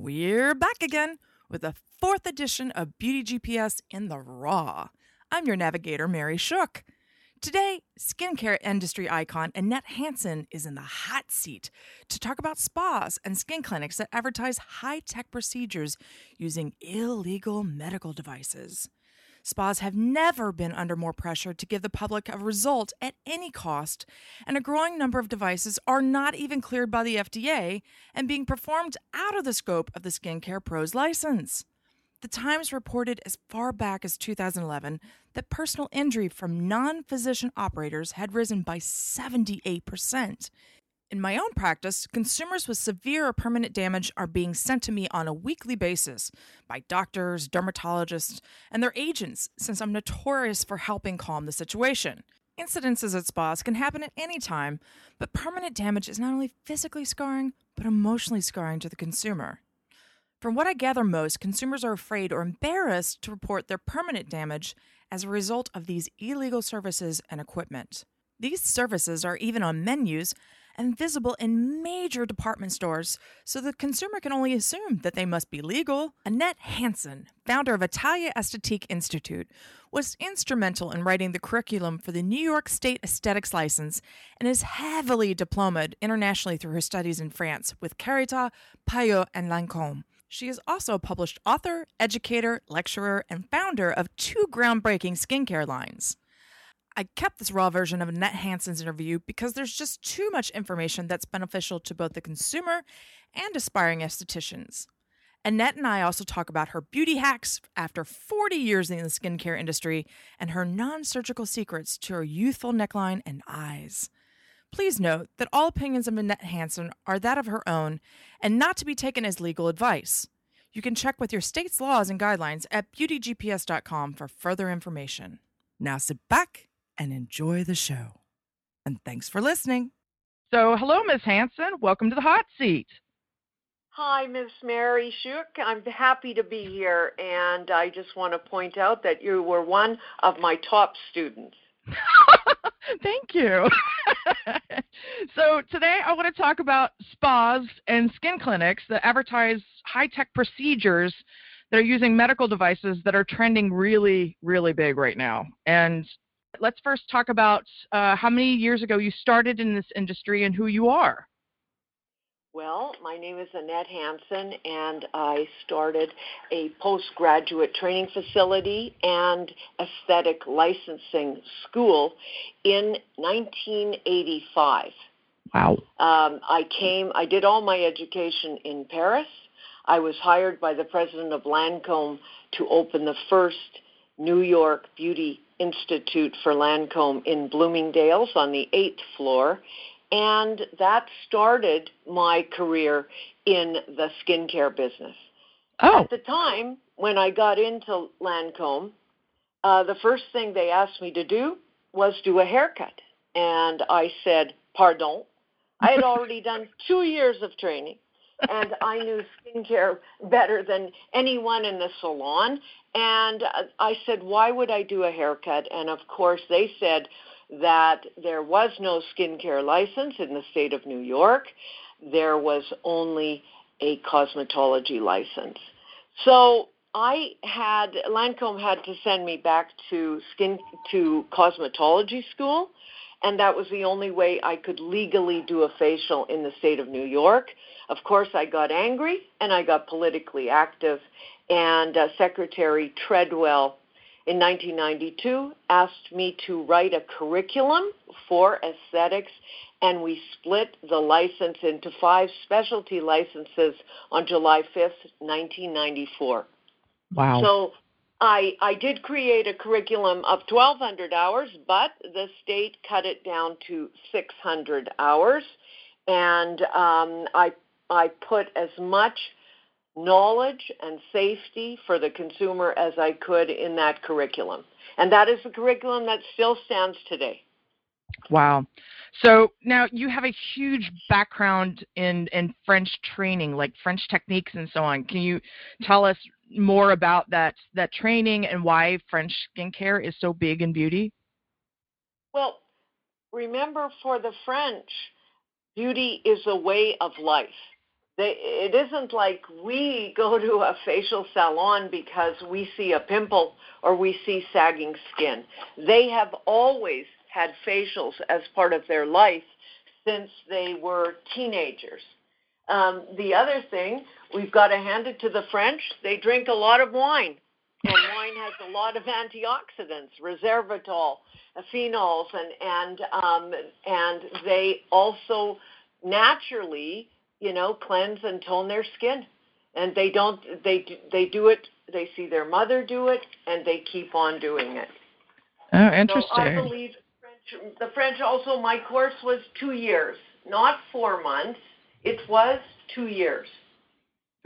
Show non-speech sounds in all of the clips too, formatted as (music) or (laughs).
We're back again with the fourth edition of Beauty GPS in the Raw. I'm your navigator, Mary Shook. Today, skincare industry icon Annette Hansen is in the hot seat to talk about spas and skin clinics that advertise high tech procedures using illegal medical devices. Spas have never been under more pressure to give the public a result at any cost, and a growing number of devices are not even cleared by the FDA and being performed out of the scope of the Skincare Pro's license. The Times reported as far back as 2011 that personal injury from non physician operators had risen by 78%. In my own practice, consumers with severe or permanent damage are being sent to me on a weekly basis by doctors, dermatologists, and their agents, since I'm notorious for helping calm the situation. Incidences at spas can happen at any time, but permanent damage is not only physically scarring, but emotionally scarring to the consumer. From what I gather most, consumers are afraid or embarrassed to report their permanent damage as a result of these illegal services and equipment. These services are even on menus and visible in major department stores, so the consumer can only assume that they must be legal. Annette Hansen, founder of Atelier Esthétique Institute, was instrumental in writing the curriculum for the New York State Aesthetics license and is heavily diplomaed internationally through her studies in France with Caritas, Payot, and Lancome. She is also a published author, educator, lecturer, and founder of two groundbreaking skincare lines. I kept this raw version of Annette Hansen's interview because there's just too much information that's beneficial to both the consumer and aspiring estheticians. Annette and I also talk about her beauty hacks after 40 years in the skincare industry and her non surgical secrets to her youthful neckline and eyes. Please note that all opinions of Annette Hansen are that of her own and not to be taken as legal advice. You can check with your state's laws and guidelines at beautygps.com for further information. Now sit back and enjoy the show. And thanks for listening. So, hello, Ms. Hansen. Welcome to the hot seat. Hi, Ms. Mary Shook. I'm happy to be here, and I just want to point out that you were one of my top students. (laughs) Thank you. (laughs) so, today I want to talk about spas and skin clinics that advertise high tech procedures that are using medical devices that are trending really, really big right now. And let's first talk about uh, how many years ago you started in this industry and who you are. Well, my name is Annette Hansen, and I started a postgraduate training facility and aesthetic licensing school in 1985. Wow. Um, I came, I did all my education in Paris. I was hired by the president of Lancome to open the first New York Beauty Institute for Lancome in Bloomingdale's on the eighth floor. And that started my career in the skincare business. Oh. At the time when I got into Lancome, uh, the first thing they asked me to do was do a haircut. And I said, Pardon? I had (laughs) already done two years of training and I knew skincare better than anyone in the salon. And I said, why would I do a haircut? And of course, they said that there was no skincare license in the state of New York. There was only a cosmetology license. So I had Lancome had to send me back to skin to cosmetology school, and that was the only way I could legally do a facial in the state of New York. Of course, I got angry and I got politically active, and uh, Secretary Treadwell in 1992 asked me to write a curriculum for aesthetics, and we split the license into five specialty licenses on July 5th, 1994. Wow. So I, I did create a curriculum of 1,200 hours, but the state cut it down to 600 hours. And um, I, I put as much knowledge and safety for the consumer as I could in that curriculum. And that is the curriculum that still stands today. Wow. So now you have a huge background in, in French training, like French techniques and so on. Can you tell us more about that that training and why French skincare is so big in beauty? Well, remember for the French, beauty is a way of life. they, it isn't like we go to a facial salon because we see a pimple or we see sagging skin. They have always had facials as part of their life since they were teenagers. Um, the other thing, we've got to hand it to the French. They drink a lot of wine, and wine has a lot of antioxidants, resveratrol, phenols, and and um, and they also naturally, you know, cleanse and tone their skin. And they don't. They they do it. They see their mother do it, and they keep on doing it. Oh, interesting. So I believe French, the French also. My course was two years, not four months. It was two years.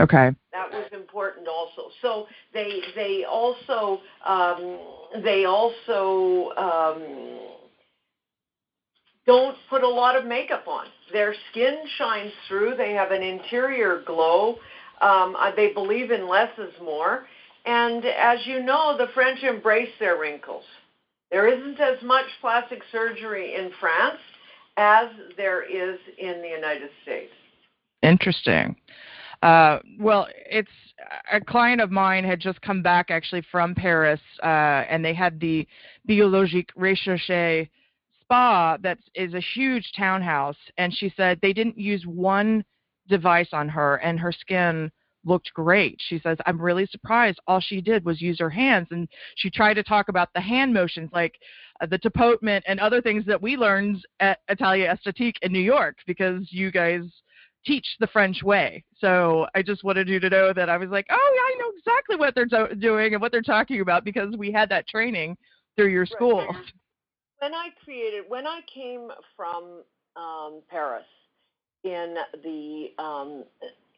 Okay. That was important also. So they they also um, they also um, don't put a lot of makeup on. Their skin shines through. They have an interior glow. Um, uh, they believe in less is more. And as you know, the French embrace their wrinkles. There isn't as much plastic surgery in France as there is in the United States. Interesting. Uh, well, it's a client of mine had just come back actually from Paris, uh, and they had the Biologique Recherche spa that is a huge townhouse, and she said they didn't use one device on her, and her skin looked great. She says, I'm really surprised. All she did was use her hands. And she tried to talk about the hand motions, like uh, the tapotement and other things that we learned at Atelier Esthétique in New York, because you guys teach the French way. So I just wanted you to know that I was like, oh, yeah, I know exactly what they're do- doing and what they're talking about because we had that training through your school. Right. When I created, when I came from um, Paris in the um,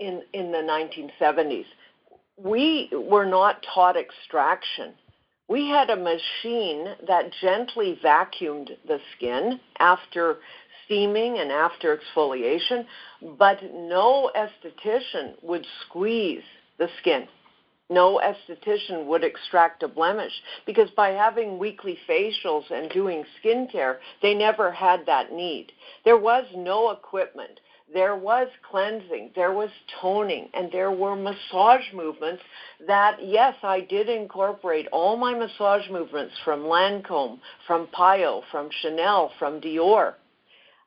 in in the 1970s, we were not taught extraction. We had a machine that gently vacuumed the skin after steaming and after exfoliation, but no esthetician would squeeze the skin. No esthetician would extract a blemish because by having weekly facials and doing skincare, they never had that need. There was no equipment. There was cleansing, there was toning, and there were massage movements that, yes, I did incorporate all my massage movements from Lancome, from Payot, from Chanel, from Dior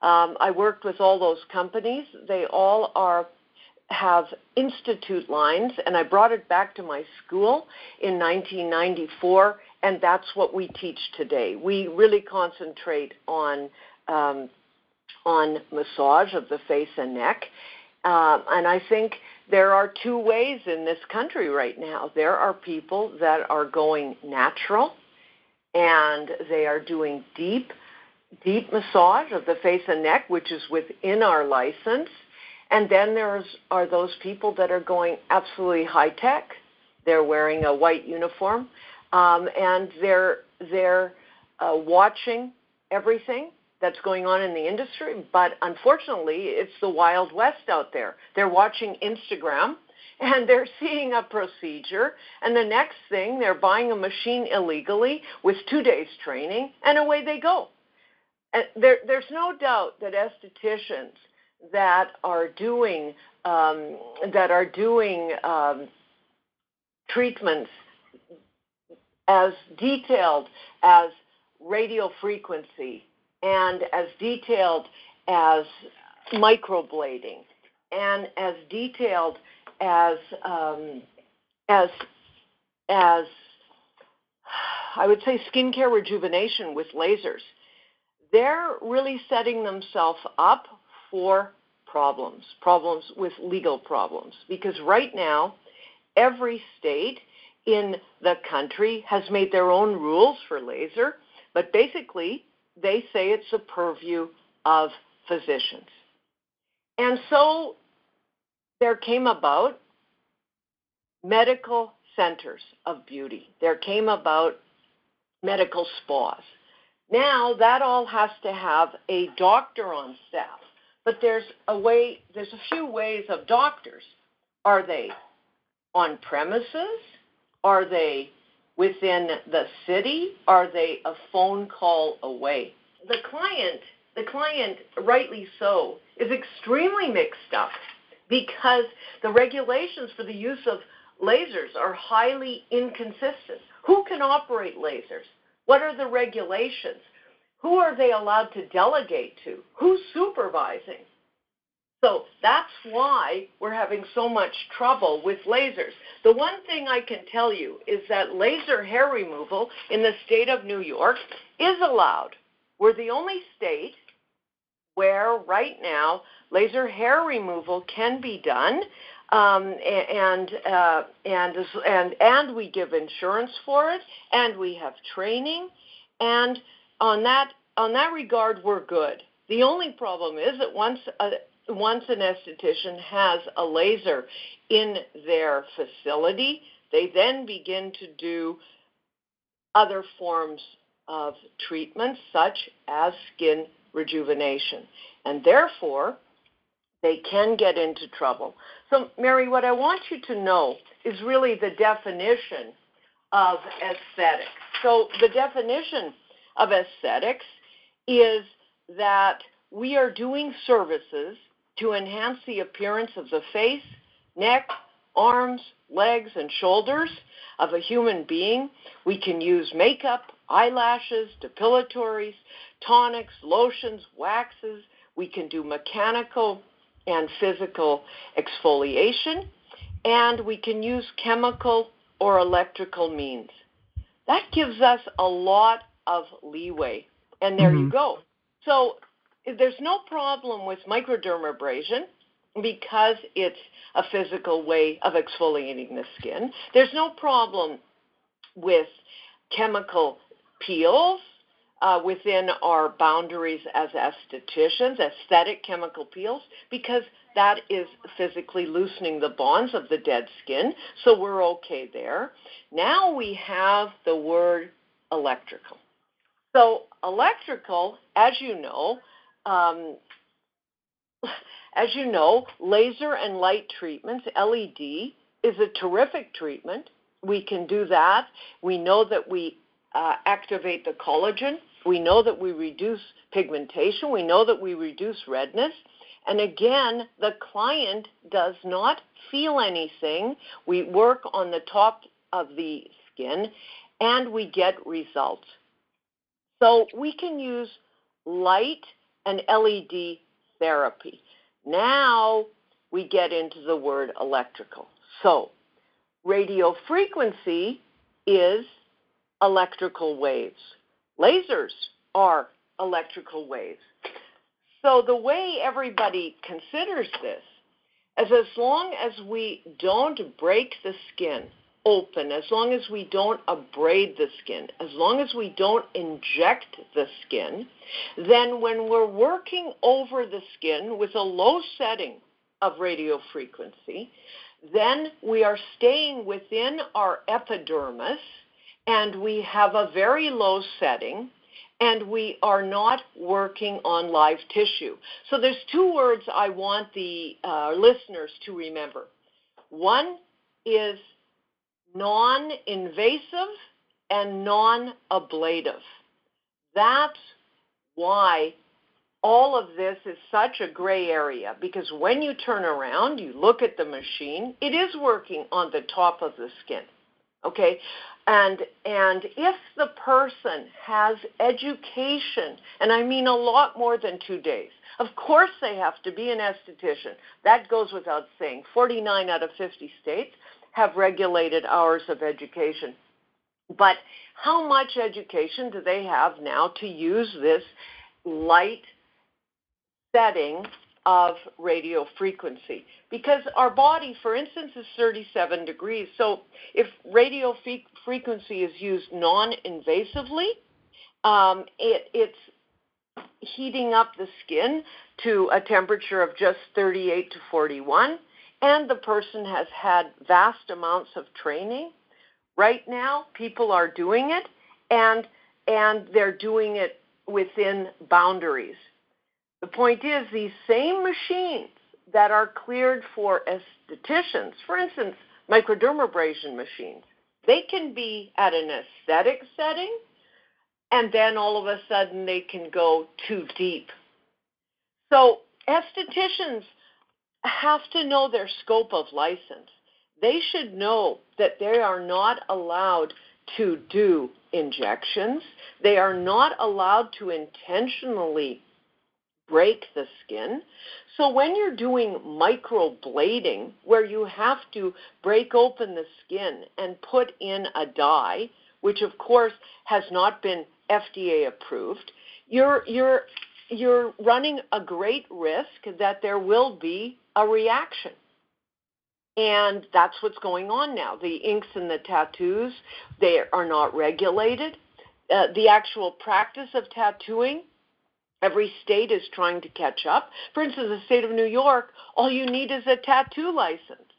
um, I worked with all those companies. They all are have institute lines, and I brought it back to my school in 1994, and that's what we teach today. We really concentrate on um, on massage of the face and neck, uh, and I think there are two ways in this country right now. There are people that are going natural, and they are doing deep deep massage of the face and neck, which is within our license. And then there's are those people that are going absolutely high tech. They're wearing a white uniform, um, and they're they're uh, watching everything that's going on in the industry. But unfortunately, it's the wild west out there. They're watching Instagram and they're seeing a procedure, and the next thing they're buying a machine illegally with two days training, and away they go there, there's no doubt that estheticians that are doing um, that are doing um, treatments as detailed as radio frequency and as detailed as microblading and as detailed as um, as as I would say skincare rejuvenation with lasers they're really setting themselves up for problems, problems with legal problems. Because right now, every state in the country has made their own rules for laser, but basically they say it's a purview of physicians. And so there came about medical centers of beauty. There came about medical spas. Now that all has to have a doctor on staff. But there's a way there's a few ways of doctors. Are they on premises? Are they within the city? Are they a phone call away? The client, the client rightly so, is extremely mixed up because the regulations for the use of lasers are highly inconsistent. Who can operate lasers? What are the regulations? Who are they allowed to delegate to? Who's supervising? So that's why we're having so much trouble with lasers. The one thing I can tell you is that laser hair removal in the state of New York is allowed. We're the only state where right now laser hair removal can be done, um, and uh, and and and we give insurance for it, and we have training, and on that on that regard, we're good. The only problem is that once a, once an esthetician has a laser in their facility, they then begin to do other forms of treatments such as skin rejuvenation. And therefore, they can get into trouble. So, Mary, what I want you to know is really the definition of aesthetics. So, the definition of aesthetics is that we are doing services to enhance the appearance of the face, neck, arms, legs, and shoulders of a human being. We can use makeup, eyelashes, depilatories, tonics, lotions, waxes. We can do mechanical and physical exfoliation, and we can use chemical or electrical means. That gives us a lot of leeway. And there mm-hmm. you go. So there's no problem with microdermabrasion because it's a physical way of exfoliating the skin. There's no problem with chemical peels uh, within our boundaries as estheticians, aesthetic chemical peels, because that is physically loosening the bonds of the dead skin, so we're okay there. Now we have the word electrical. So, electrical, as you know, um, as you know, laser and light treatments, LED, is a terrific treatment. We can do that. We know that we uh, activate the collagen. We know that we reduce pigmentation. We know that we reduce redness. And again, the client does not feel anything. We work on the top of the skin and we get results. So we can use light and LED therapy. Now we get into the word electrical. So, radio frequency is electrical waves. Lasers are electrical waves. So, the way everybody considers this is as long as we don't break the skin open, as long as we don't abrade the skin, as long as we don't inject the skin, then when we're working over the skin with a low setting of radio frequency, then we are staying within our epidermis and we have a very low setting and we are not working on live tissue. So there's two words I want the uh, listeners to remember. One is non invasive and non ablative. That's why all of this is such a gray area because when you turn around, you look at the machine, it is working on the top of the skin. Okay? And and if the person has education, and I mean a lot more than 2 days. Of course they have to be an esthetician. That goes without saying. 49 out of 50 states have regulated hours of education. But how much education do they have now to use this light setting of radio frequency? Because our body, for instance, is 37 degrees. So if radio frequency is used non invasively, um, it, it's heating up the skin to a temperature of just 38 to 41 and the person has had vast amounts of training. Right now, people are doing it, and and they're doing it within boundaries. The point is, these same machines that are cleared for estheticians, for instance, microdermabrasion machines, they can be at an aesthetic setting, and then all of a sudden they can go too deep. So estheticians have to know their scope of license. They should know that they are not allowed to do injections. They are not allowed to intentionally break the skin. So when you're doing microblading, where you have to break open the skin and put in a dye, which of course has not been FDA approved, you're you're you're running a great risk that there will be a reaction. And that's what's going on now. The inks and the tattoos, they are not regulated. Uh, the actual practice of tattooing, every state is trying to catch up. For instance, the state of New York, all you need is a tattoo license.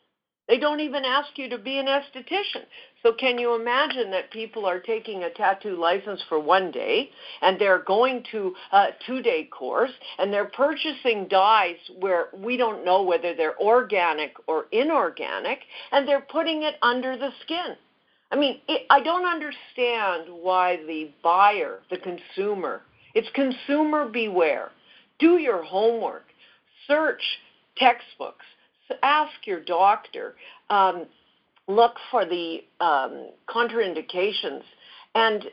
They don't even ask you to be an esthetician. So can you imagine that people are taking a tattoo license for one day and they're going to a two-day course and they're purchasing dyes where we don't know whether they're organic or inorganic and they're putting it under the skin. I mean, it, I don't understand why the buyer, the consumer, it's consumer beware. Do your homework. Search textbooks ask your doctor. Um, look for the um, contraindications, and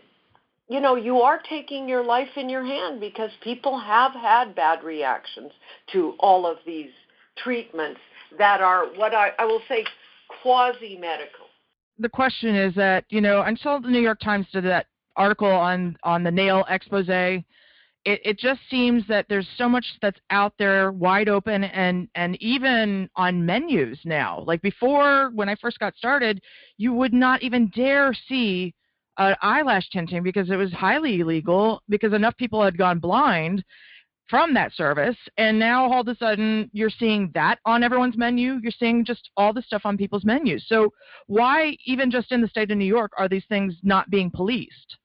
you know you are taking your life in your hand because people have had bad reactions to all of these treatments that are what I, I will say quasi medical. The question is that you know until the New York Times did that article on on the nail expose. It, it just seems that there's so much that's out there wide open and and even on menus now. Like before when i first got started you would not even dare see uh, eyelash tinting because it was highly illegal because enough people had gone blind from that service. And now all of a sudden you're seeing that on everyone's menu. You're seeing just all the stuff on people's menus. So why even just in the state of new york are these things not being policed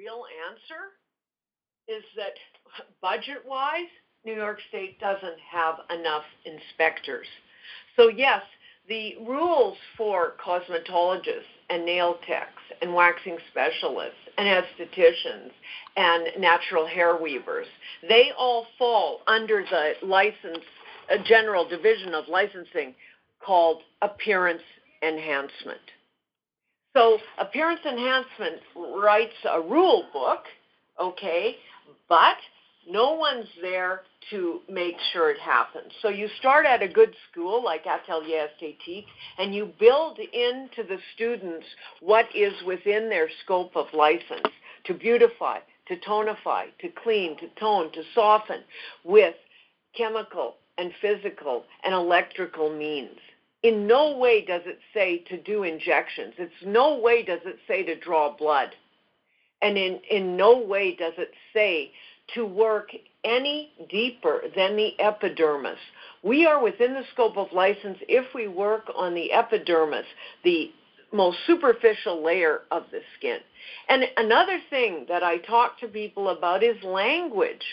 real answer is that budget wise, New York State doesn't have enough inspectors. So, yes, the rules for cosmetologists and nail techs and waxing specialists and estheticians and natural hair weavers, they all fall under the license, a general division of licensing called appearance enhancement. So appearance enhancement writes a rule book, okay, but no one's there to make sure it happens. So you start at a good school like Atelier Esthétique and you build into the students what is within their scope of license to beautify, to tonify, to clean, to tone, to soften with chemical and physical and electrical means in no way does it say to do injections. It's no way does it say to draw blood. And in, in no way does it say to work any deeper than the epidermis. We are within the scope of license if we work on the epidermis, the most superficial layer of the skin. And another thing that I talk to people about is language.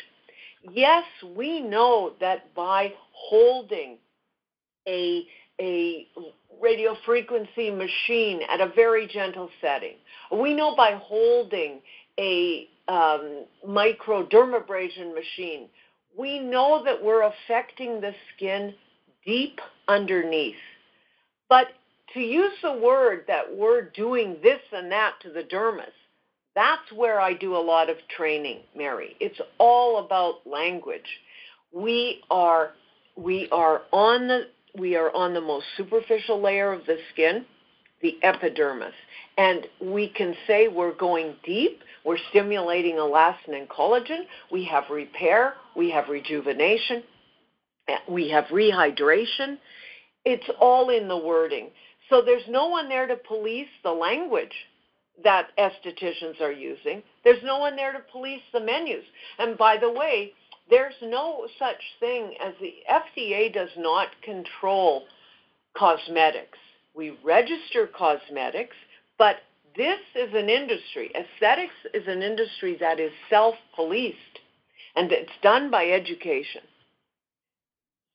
Yes, we know that by holding a a radio frequency machine at a very gentle setting. We know by holding a um, microdermabrasion machine, we know that we're affecting the skin deep underneath. But to use the word that we're doing this and that to the dermis, that's where I do a lot of training, Mary. It's all about language. We are we are on the we are on the most superficial layer of the skin, the epidermis. And we can say we're going deep, we're stimulating elastin and collagen, we have repair, we have rejuvenation, we have rehydration. It's all in the wording. So there's no one there to police the language that estheticians are using. There's no one there to police the menus. And by the way, there's no such thing as the FDA does not control cosmetics. We register cosmetics, but this is an industry. Aesthetics is an industry that is self policed and it's done by education.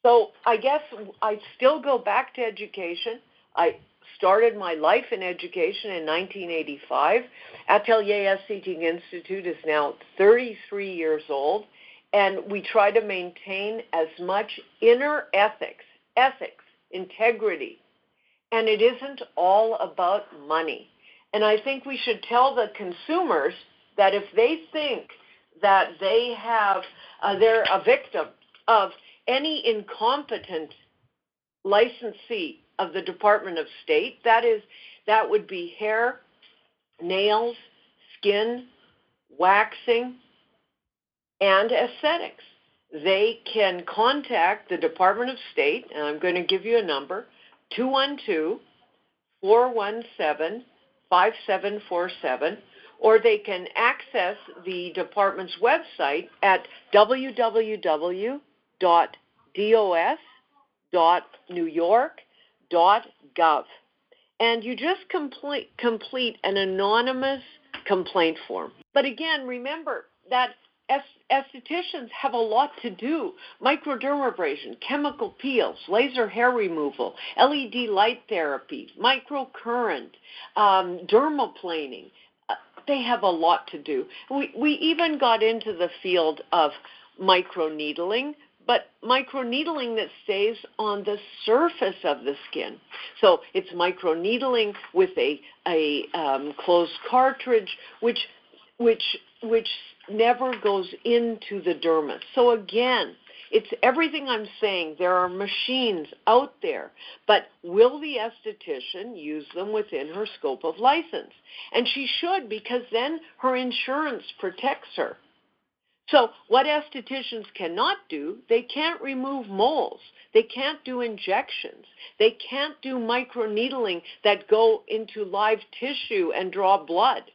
So I guess I still go back to education. I started my life in education in 1985. Atelier Esthétique Institute is now 33 years old and we try to maintain as much inner ethics, ethics, integrity. And it isn't all about money. And I think we should tell the consumers that if they think that they have, uh, they're a victim of any incompetent licensee of the Department of State, that is, that would be hair, nails, skin, waxing, and aesthetics. They can contact the Department of State, and I'm going to give you a number 212 417 5747, or they can access the department's website at www.dos.newyork.gov. And you just complete, complete an anonymous complaint form. But again, remember that estheticians have a lot to do microdermabrasion, chemical peels, laser hair removal, LED light therapy, microcurrent, um, dermaplaning. Uh, they have a lot to do. We, we even got into the field of microneedling, but microneedling that stays on the surface of the skin. So it's microneedling with a, a um, closed cartridge, which which which never goes into the dermis. So again, it's everything I'm saying. There are machines out there, but will the esthetician use them within her scope of license? And she should because then her insurance protects her. So, what estheticians cannot do, they can't remove moles. They can't do injections. They can't do microneedling that go into live tissue and draw blood.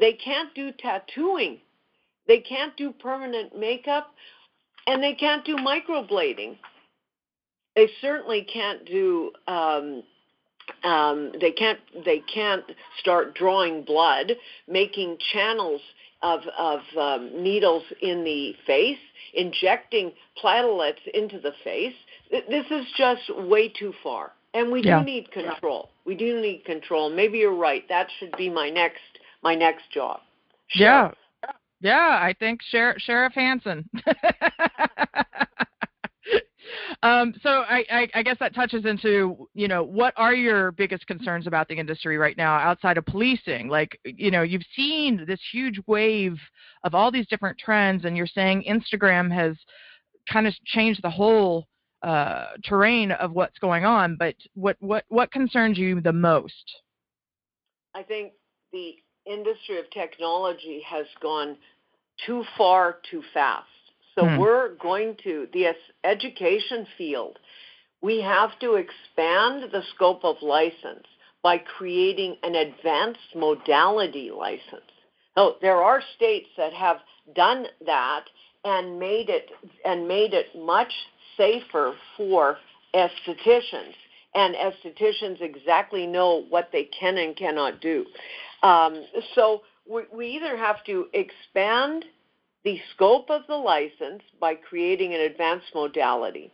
They can't do tattooing. They can't do permanent makeup. And they can't do microblading. They certainly can't do. Um, um, they can't. They can't start drawing blood, making channels of of um, needles in the face, injecting platelets into the face. This is just way too far, and we yeah. do need control. We do need control. Maybe you're right. That should be my next my next job. Sheriff. Yeah. Yeah, I think Sheriff, Sheriff Hansen. (laughs) um, so I, I, I, guess that touches into, you know, what are your biggest concerns about the industry right now outside of policing? Like, you know, you've seen this huge wave of all these different trends, and you're saying Instagram has kind of changed the whole uh, terrain of what's going on. But what, what, what concerns you the most? I think the industry of technology has gone too far too fast. So hmm. we're going to, the education field, we have to expand the scope of license by creating an advanced modality license. So there are states that have done that and made it and made it much safer for estheticians and estheticians exactly know what they can and cannot do. Um, so we, we either have to expand the scope of the license by creating an advanced modality,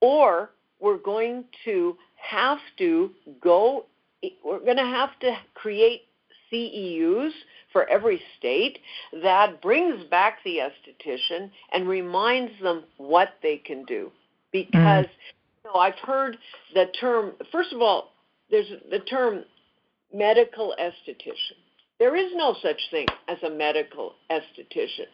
or we're going to have to go, we're going to have to create CEUs for every state that brings back the esthetician and reminds them what they can do. Because mm-hmm. you know, I've heard the term, first of all, there's the term medical esthetician. There is no such thing as a medical esthetician.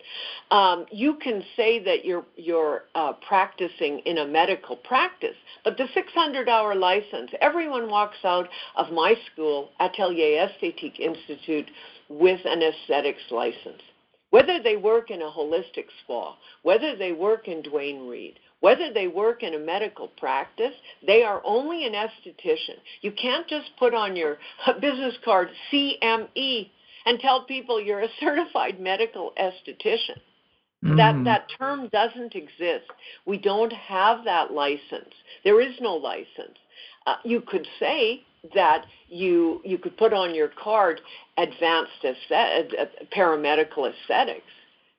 Um, you can say that you're you're uh, practicing in a medical practice, but the 600-hour license, everyone walks out of my school, Atelier Esthétique Institute, with an aesthetics license. Whether they work in a holistic spa, whether they work in Duane Reade, whether they work in a medical practice, they are only an esthetician. You can't just put on your (laughs) business card CME and tell people you're a (laughs) certified medical esthetician. Mm. That that term doesn't exist. We don't have that license. There is no license. Uh, you could say that you you could put on your card advanced aesthet- uh, paramedical aesthetics,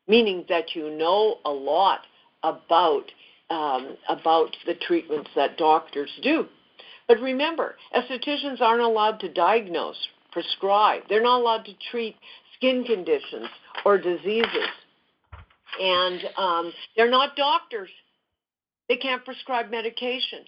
meaning that you know a lot about um, about the treatments that doctors do. But remember, estheticians aren't allowed to diagnose, prescribe. They're not allowed to treat skin conditions or diseases. and um, they're not doctors. They can't prescribe medication.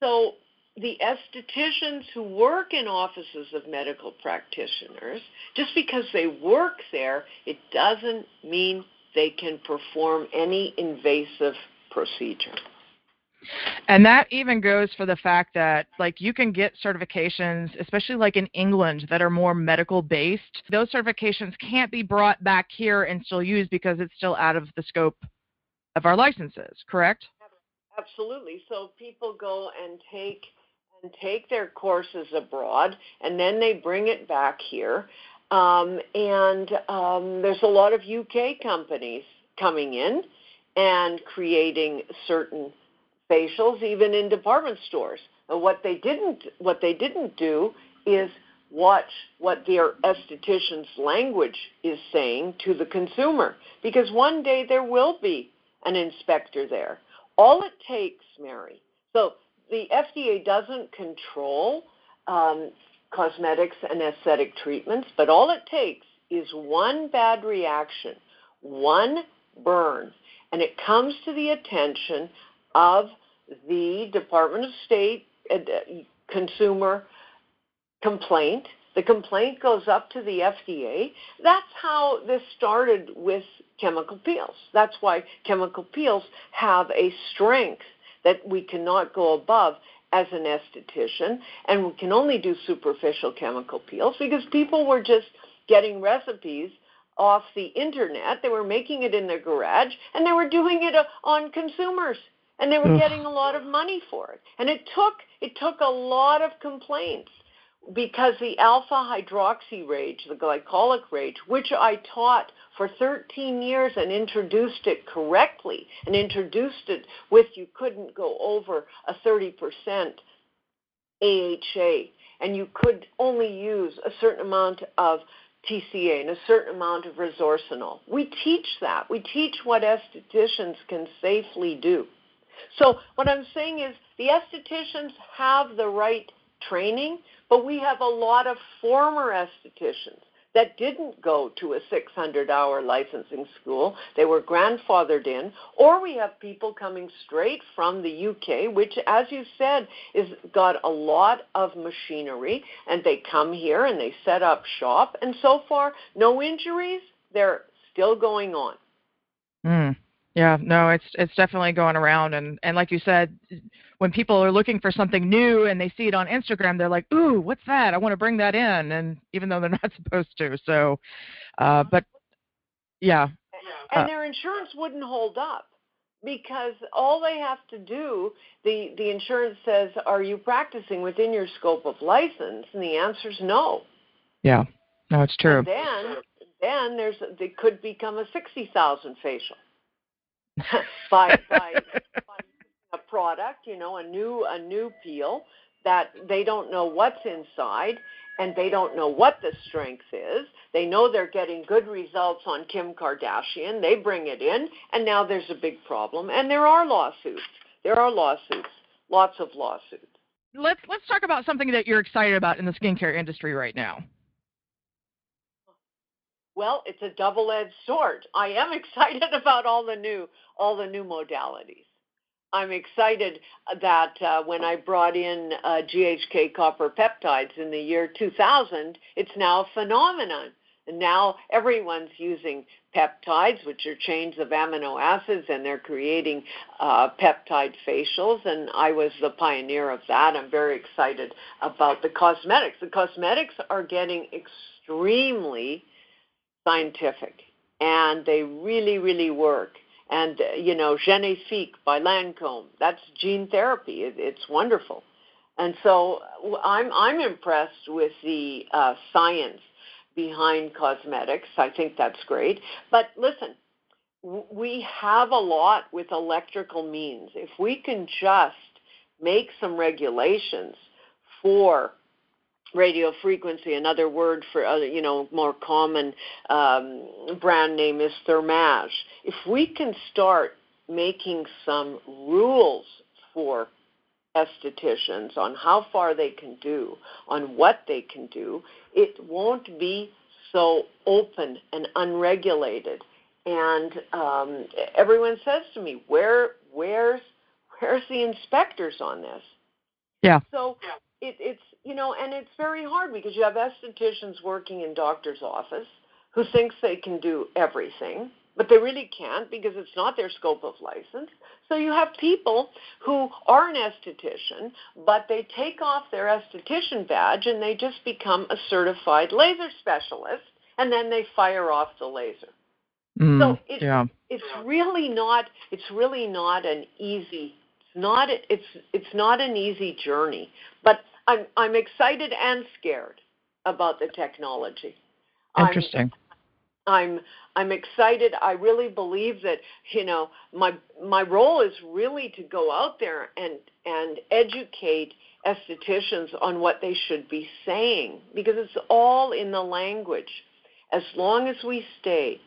So the estheticians who work in offices of medical practitioners, just because they work there, it doesn't mean they can perform any invasive procedure. And that even goes for the fact that like you can get certifications, especially like in England that are more medical based. Those certifications can't be brought back here and still used because it's still out of the scope of our licenses, correct? Absolutely. So people go and take and take their courses abroad and then they bring it back here. Um, and um, there's a lot of UK companies coming in and creating certain facials even in department stores. And what they didn't what they didn't do is watch what their esthetician's language is saying to the consumer because one day there will be an inspector there. All it takes, Mary. So the FDA doesn't control um, cosmetics and aesthetic treatments, but all it takes is one bad reaction, one burn, and it comes to the attention of the Department of State uh, consumer complaint. The complaint goes up to the FDA. That's how this started with chemical peels. That's why chemical peels have a strength that we cannot go above as an esthetician, and we can only do superficial chemical peels because people were just getting recipes off the internet. They were making it in their garage, and they were doing it uh, on consumers and they were getting a lot of money for it. And it took it took a lot of complaints because the alpha hydroxy rage, the glycolic rage, which I taught for 13 years and introduced it correctly and introduced it with you couldn't go over a 30% AHA and you could only use a certain amount of TCA and a certain amount of resorcinol. We teach that. We teach what estheticians can safely do. So what I'm saying is the estheticians have the right training, but we have a lot of former estheticians that didn't go to a 600 hour licensing school. They were grandfathered in. Or we have people coming straight from the UK, which, as you said, is got a lot of machinery, and they come here and they set up shop. And so far, no injuries. They're still going on. Mm. Yeah, no, it's it's definitely going around, and and like you said, when people are looking for something new and they see it on Instagram, they're like, "Ooh, what's that? I want to bring that in," and even though they're (laughs) not supposed to. So, uh, but yeah, and uh, their insurance wouldn't hold up because all they have to do the the insurance says, "Are you practicing within your scope of license?" And the answer is no. Yeah, no, it's true. And then then there's they could become a sixty thousand facial. (laughs) (laughs) by, by, by a product, you know, a new a new peel that they don't know what's inside and they don't know what the strength is. They know they're getting good results on Kim Kardashian. They bring it in and now there's a big problem and there are lawsuits. There are lawsuits. Lots of lawsuits. Let's let's talk about something that you're excited about in the skincare industry right now. Well, it's a double-edged sword. I am (laughs) excited about all the new all the new modalities. I'm excited that uh, when I brought in uh, GHK copper peptides in the year 2000, it's now a phenomenon. And now everyone's using peptides, which are chains of amino acids, and they're creating uh, peptide facials. And I was the pioneer of that. I'm very excited about the cosmetics. The cosmetics are getting extremely scientific, and they really, really work. And you know, Génifique by Lancome, that's gene therapy. It, it's wonderful. And so I'm I'm impressed with the uh, science behind cosmetics. I think that's great. But listen, we have a lot with electrical means. If we can just make some regulations for radio frequency. Another word for other, you know, more common um, brand name is Thermage. If we can start making some rules for estheticians on how far they can do, on what they can do, it won't be so open and unregulated. and um, everyone says to me, "Where, where's, where's the inspectors on this?" Yeah. So it, it's you know, and it's very hard because you have estheticians working in doctor's office who thinks they can do everything, but they really can't because it's not their scope of license. So you have people who are an esthetician, but they take off their esthetician badge and they just become a certified laser specialist, and then they fire off the laser. Mm, so it's yeah. it's really not it's really not an easy it's not it's it's not an easy journey. But I'm I'm excited and scared about the technology. Interesting. I'm, I'm I'm excited. I really believe that you know my my role is really to go out there and and educate estheticians on what they should be saying because it's all in the language. As long as we stay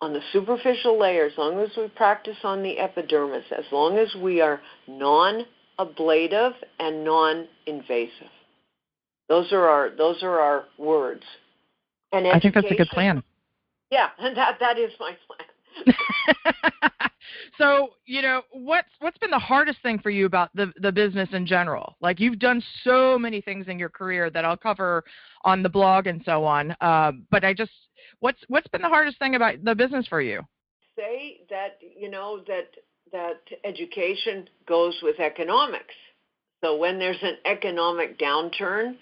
on the superficial layer, as long as we practice on the epidermis, as long as we are non ablative and non invasive. Those are our those are our words. And I think that's a good plan. Yeah, (laughs) and that that is my plan. (laughs) so, you know, what's what's been the hardest thing for you about the the business in general? Like you've done so many things in your career that I'll cover on the blog and so on. Uh, but I just what's what's been the hardest thing about the business for you? Say that you know that that education goes with economics. So when there's an economic downturn,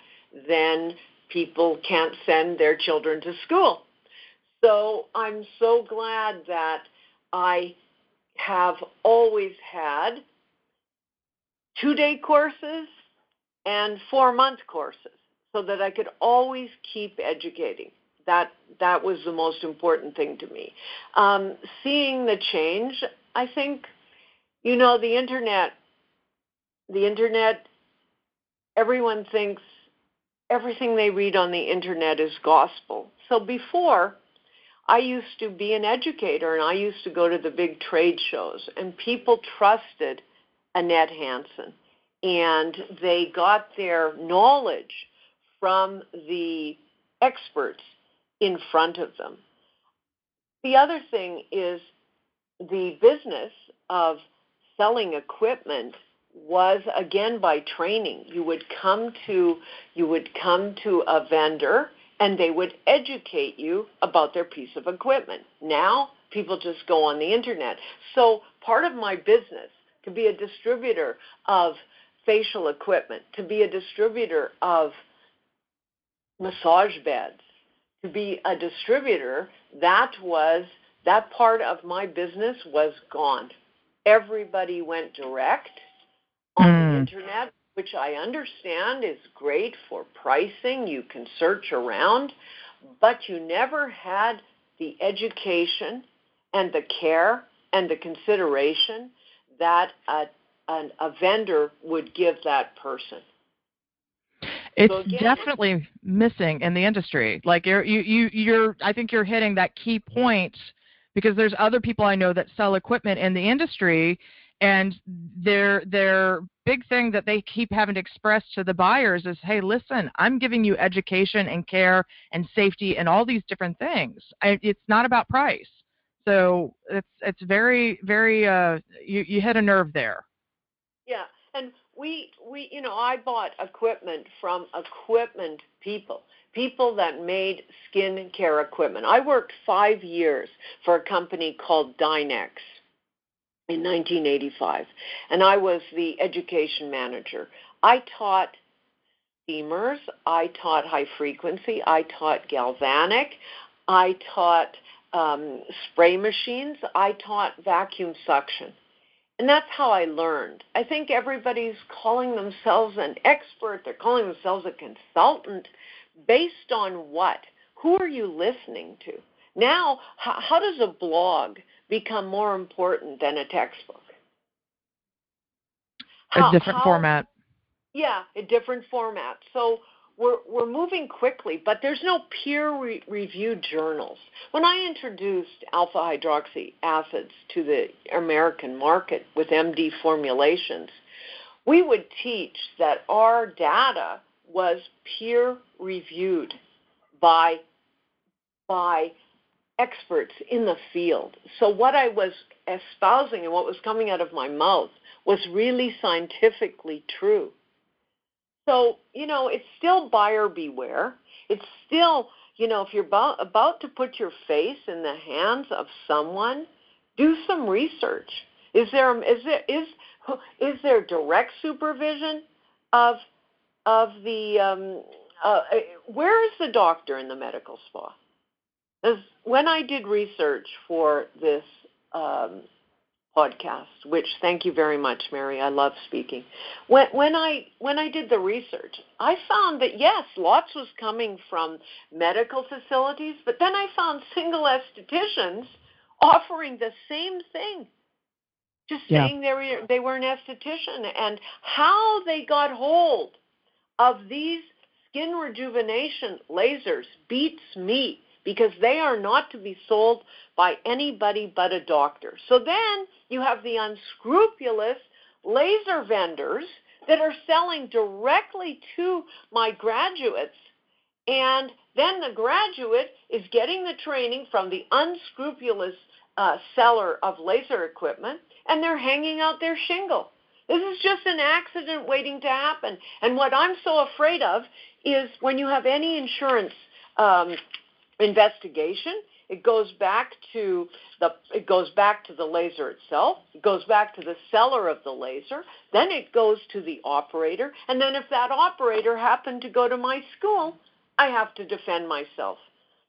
then people can't send their children to school. So I'm so glad that I have always had two day courses and four month courses so that I could always keep educating. That that was the most important thing to me. Um, seeing the change, I think, you know, the internet. The internet. Everyone thinks everything they read on the internet is gospel. So before, I used to be an educator and I used to go to the big trade shows, and people trusted Annette Hanson. And they got their knowledge from the experts in front of them. The other thing is the business of selling equipment was again by training. You would come to you would come to a vendor and they would educate you about their piece of equipment. Now people just go on the internet. So part of my business to be a distributor of facial equipment, to be a distributor of massage beds, to be a distributor, that was that part of my business was gone. Everybody went direct on mm. the internet, which I understand is great for pricing. You can search around, but you never had the education and the care and the consideration that a, a, a vendor would give that person. It's so again, definitely missing in the industry. Like you're, you, you, you're, I think you're hitting that key point because there's other people I know that sell equipment in the industry and their their big thing that they keep having to express to the buyers is hey listen i'm giving you education and care and safety and all these different things. I, it's not about price. So it's it's very very uh you you hit a nerve there. Yeah and we we you know i bought equipment from equipment people people that made skin care equipment i worked five years for a company called dynex in 1985, and I was the education manager. I taught steamers, I taught high frequency, I taught galvanic, I taught um, spray machines, I taught vacuum suction. And that's how I learned. I think everybody's calling themselves an expert, they're calling themselves a consultant. Based on what? Who are you listening to? Now, how, how does a blog become more important than a textbook. How, a different how, format. Yeah, a different format. So we're we're moving quickly, but there's no peer-reviewed journals. When I introduced alpha hydroxy acids to the American market with MD formulations, we would teach that our data was peer-reviewed by by experts in the field. So what I was espousing and what was coming out of my mouth was really scientifically true. So, you know, it's still buyer beware. It's still, you know, if you're about, about to put your face in the hands of someone, do some research. Is there is there is is there direct supervision of of the um, uh, where is the doctor in the medical spa? As when I did research for this um, podcast, which thank you very much, Mary. I love speaking. When when I when I did the research, I found that yes, lots was coming from medical facilities, but then I found single estheticians offering the same thing. Just yeah. saying they were they were an esthetician and how they got hold of these skin rejuvenation lasers beats me because they are not to be sold by anybody but a doctor. So then you have the unscrupulous laser vendors that are selling directly to my graduates and then the graduate is getting the training from the unscrupulous uh, seller of laser equipment and they're hanging out their shingle. This is just an accident waiting to happen. And what I'm so afraid of is when you have any insurance um, investigation, it goes back to the it goes back to the laser itself. It goes back to the seller of the laser. Then it goes to the operator, and then if that operator happened to go to my school, I have to defend myself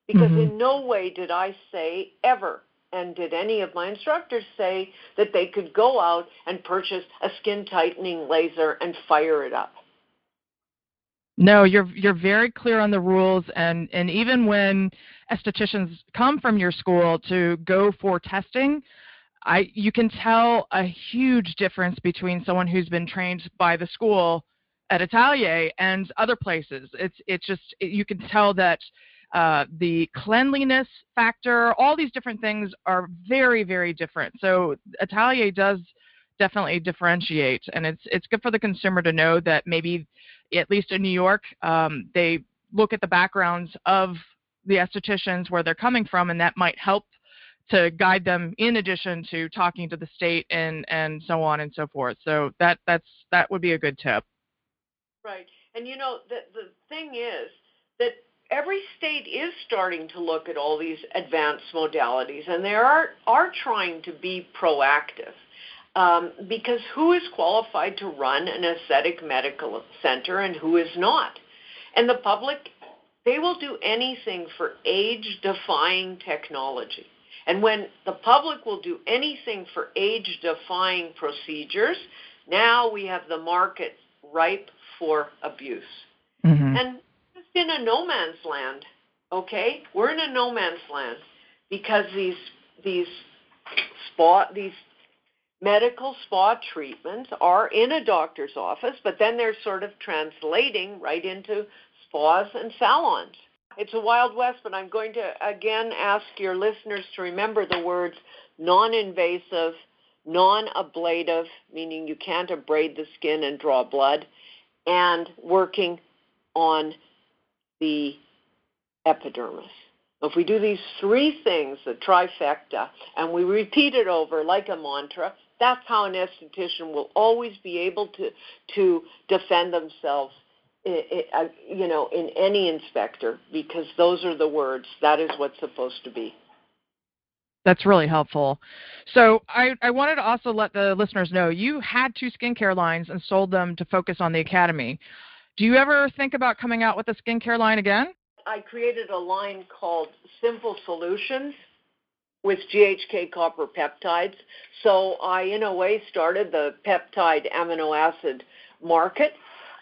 because mm-hmm. in no way did I say ever and did any of my instructors say that they could go out and purchase a skin tightening laser and fire it up. No, you're you're very clear on the rules, and and even when estheticians come from your school to go for testing, I you can tell a huge difference between someone who's been trained by the school at Atelier and other places. It's it's just you can tell that uh, the cleanliness factor, all these different things are very very different. So Atelier does definitely differentiate, and it's it's good for the consumer to know that maybe at least in New York, um, they look at the backgrounds of the estheticians where they're coming from, and that might help to guide them in addition to talking to the state and and so on and so forth. So that that's that would be a good tip. Right, and you know the the thing is that every state is starting to look at all these advanced modalities, and they are are trying to be proactive um, because who is qualified to run an aesthetic medical center and who is not? And the public, they will do anything for age defying technology. And when the public will do anything for age defying procedures, now we have the market ripe for abuse. Mm-hmm. And in a no man's land, okay? We're in a no man's land because these these spot these medical spa treatments are in a doctor's office, but then they're sort of translating right into spas and salons. It's a wild west, but I'm going to again ask your listeners to remember the words non invasive, non ablative, meaning you can't abrade the skin and draw blood, and working on the epidermis. If we do these three things, the trifecta, and we repeat it over like a mantra, that's how an esthetician will always be able to to defend themselves uh, you know in any inspector because those are the words that is what's supposed to be that's really helpful. So I, I wanted to also let the listeners know you had two skincare lines and sold them to focus on the academy. Do you ever think about coming out with a skincare line again? I created a line called Simple Solutions with GHK copper peptides. So I, in a way, started the peptide amino acid market,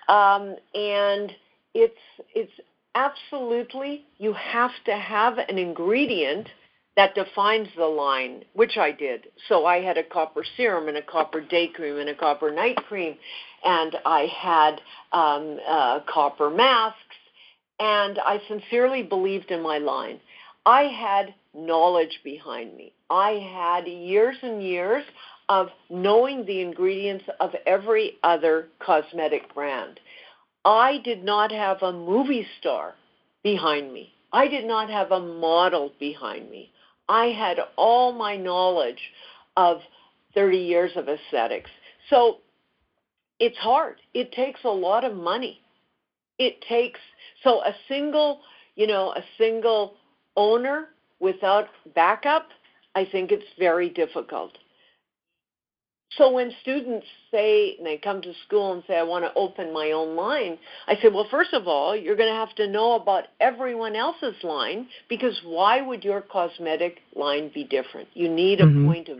um, and it's it's absolutely you have to have an ingredient that defines the line, which I did. So I had a copper serum and a copper day cream and a copper night cream, and I had um, uh, copper masks, and I sincerely believed in my line. I had knowledge behind me. I had years and years of knowing the ingredients of every other cosmetic brand. I did not have a movie star behind me. I did not have a model behind me. I had all my knowledge of 30 years of aesthetics. So it's hard. It takes a lot of money. It takes so a single, you know, a single owner without backup, I think it's very difficult. So when students say, and they come to school and say, I want to open my own line, I say, well, first of all, you're going to have to know about everyone else's line because why would your cosmetic line be different? You need a mm-hmm. point of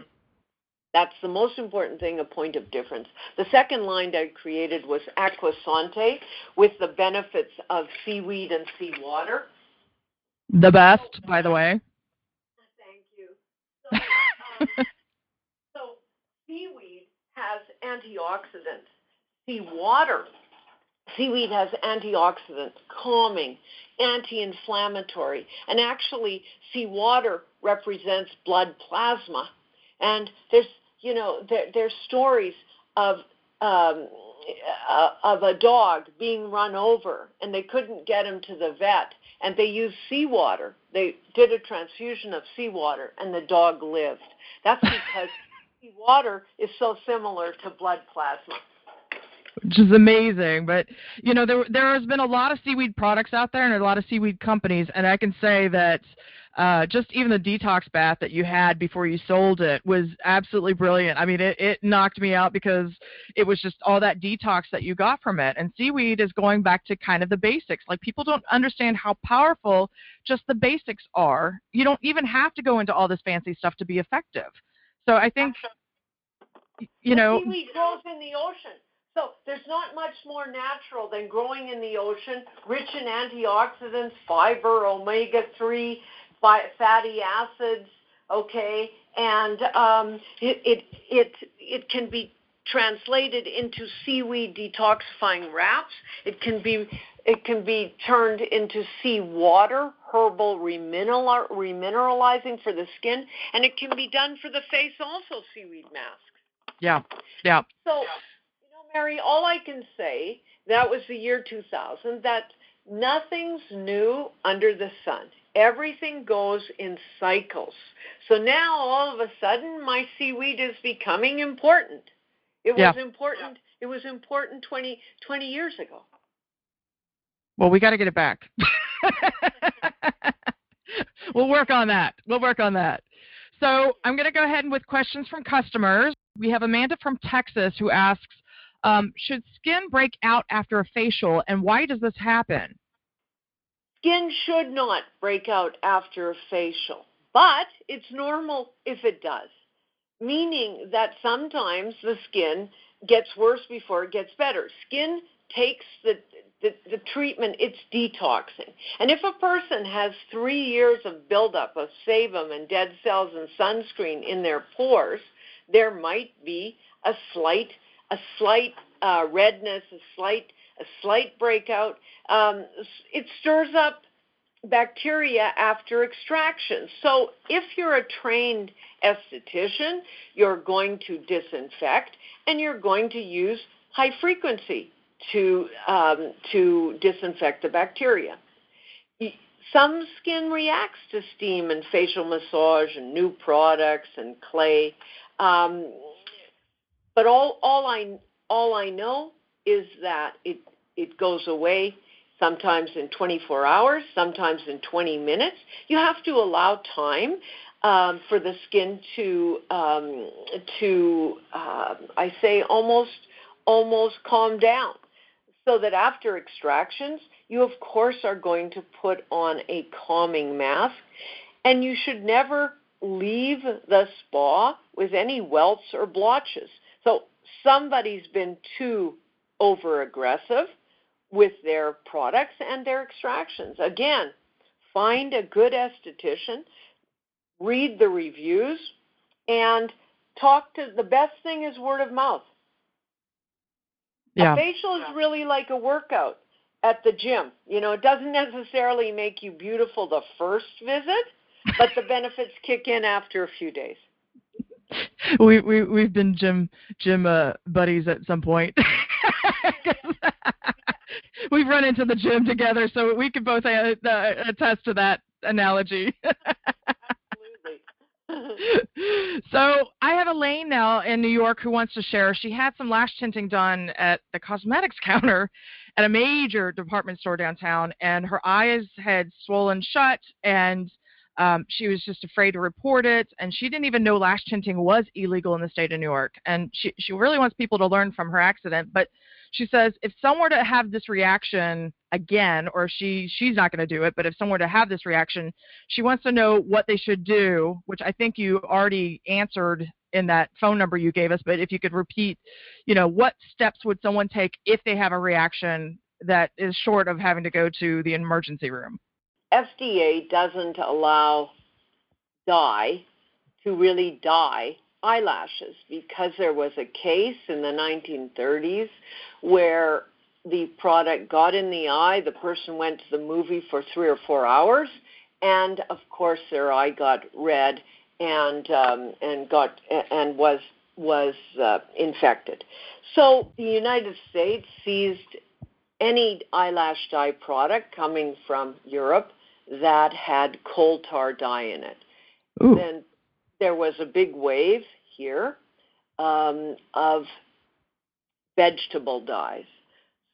that's the most important thing, a point of difference. The second line that I created was Aquasante with the benefits of seaweed and seawater. The best, by the way. Thank you. (laughs) So, um, seaweed has antioxidants. Seawater, seaweed has antioxidants, calming, anti-inflammatory, and actually seawater represents blood plasma. And there's, you know, there, there's stories of um, uh, of a dog being run over, and they couldn't get him to the vet, and they used seawater. They did a transfusion of seawater, and the dog lived. That's because water is so similar to blood plasma. Which is amazing, but you know there there has been a lot of seaweed products out there and a lot of seaweed companies, and I can say that uh, just even the detox bath that you had before you sold it was absolutely brilliant. I mean, it, it knocked me out because it was just all that detox that you got from it. And seaweed is going back to kind of the basics. Like people don't understand how powerful just the basics are. You don't even have to go into all this fancy stuff to be effective. So I think, you know, seaweed grows in the ocean. So there's not much more natural than growing in the ocean, rich in antioxidants, fiber, omega three, fatty acids. Okay, and um, it, it it it can be translated into seaweed detoxifying wraps. It can be it can be turned into seawater herbal remineral, remineralizing for the skin, and it can be done for the face also, seaweed mask. Yeah, yeah. So, you know, Mary, all I can say, that was the year 2000, that nothing's new under the sun. Everything goes in cycles. So now all of a sudden my seaweed is becoming important. It was important. It was important 20, 20 years ago. Well, we got to get it back. (laughs) we'll work on that. We'll work on that. So I'm going to go ahead and with questions from customers. We have Amanda from Texas who asks, um, should skin break out after a facial, and why does this happen? Skin should not break out after a facial, but it's normal if it does, meaning that sometimes the skin gets worse before it gets better. Skin takes the the, the treatment, it's detoxing. And if a person has three years of buildup of sebum and dead cells and sunscreen in their pores, there might be a slight, a slight uh, redness, a slight, a slight breakout. Um, it stirs up bacteria after extraction. So if you're a trained esthetician, you're going to disinfect and you're going to use high frequency to um, to disinfect the bacteria. Some skin reacts to steam and facial massage and new products and clay, um, but all all I all I know is that it it goes away sometimes in 24 hours, sometimes in 20 minutes. You have to allow time um, for the skin to um, to uh, I say almost almost calm down so that after extractions, you of course are going to put on a calming mask, and you should never leave the spa with any welts or blotches. So somebody's been too over aggressive with their products and their extractions. Again, find a good esthetician, read the reviews, and talk to the best thing is word of mouth. Yeah. A facial is really like a workout at the gym. You know, it doesn't necessarily make you beautiful the first visit, but the benefits kick in after a few days. (laughs) We we we've been gym gym uh, buddies at some point. (laughs) we've run into the gym together, so we could both uh, uh, attest to that analogy. Absolutely. (laughs) so I have Elaine now in New York who wants to share. She had some lash tinting done at the cosmetics (laughs) counter at a major department store downtown, and her eyes had swollen shut, and um, she was just afraid to report it, and she didn't even know lash tinting was illegal in the state of New York. And she she really wants people to learn from her accident, but she says if someone were to have this reaction again, or she she's not going to do it, but if someone were to have this reaction, she wants to know what they should do, which I think you already answered in that phone number you gave us. But if you could repeat, you know, what steps would someone take if they have a reaction that is short of having to go to the emergency room? FDA doesn't allow dye to really dye eyelashes because there was a case in the 1930s where the product got in the eye, the person went to the movie for three or four hours, and of course their eye got red and um, and got and was was uh, infected. So the United States seized any eyelash dye product coming from Europe that had coal tar dye in it. Ooh. Then there was a big wave here um, of vegetable dyes.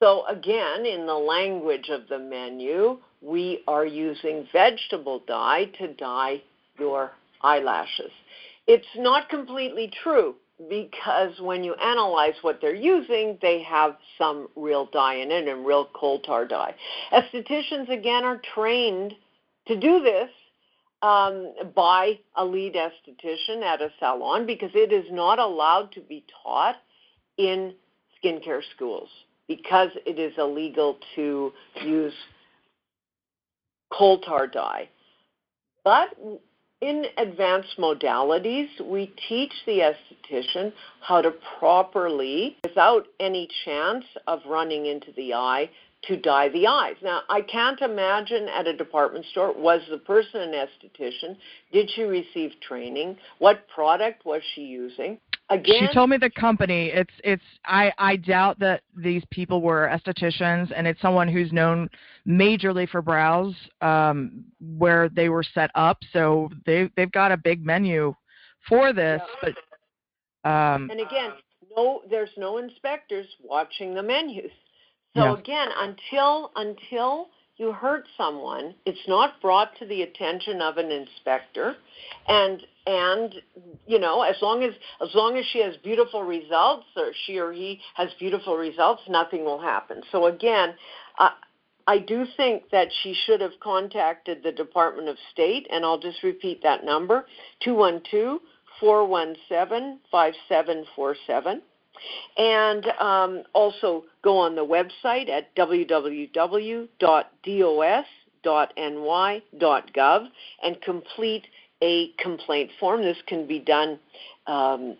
So, again, in the language of the menu, we are using vegetable dye to dye your eyelashes. It's not completely true because when you analyze what they're using, they have some real dye in it and real coal tar dye. Estheticians, again, are trained to do this um, by a lead esthetician at a salon because it is not allowed to be taught in skincare schools because it is illegal to use coal tar dye. But in advanced modalities, we teach the esthetician how to properly, without any chance of running into the eye, to dye the eyes. Now, I can't imagine at a department store, was the person an esthetician? Did she receive training? What product was she using? Again, she told me the company. It's it's. I I doubt that these people were estheticians, and it's someone who's known majorly for brows, um, where they were set up. So they they've got a big menu for this, yeah. but um, and again, no, there's no inspectors watching the menus. So yeah. again, until until you hurt someone, it's not brought to the attention of an inspector, and and you know as long as as long as she has beautiful results or she or he has beautiful results, nothing will happen. So again. Uh, I do think that she should have contacted the Department of State, and I'll just repeat that number 212 417 5747 and um, also go on the website at www.dos.ny.gov and complete a complaint form. This can be done um,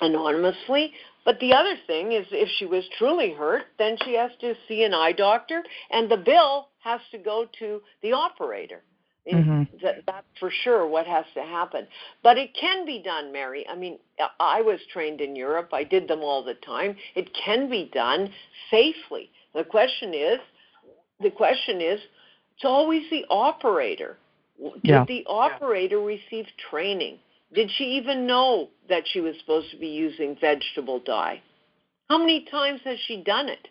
anonymously. But the other thing is, if she was truly hurt, then she has to see an eye doctor, and the bill has to go to the operator. Mm-hmm. That, that's for sure what has to happen. But it can be done, Mary. I mean, I was trained in Europe. I did them all the time. It can be done safely. The question is, the question is, it's always the operator. Did yeah. the operator yeah. receive training? Did she even know that she was supposed to be using vegetable dye? How many times has she done it?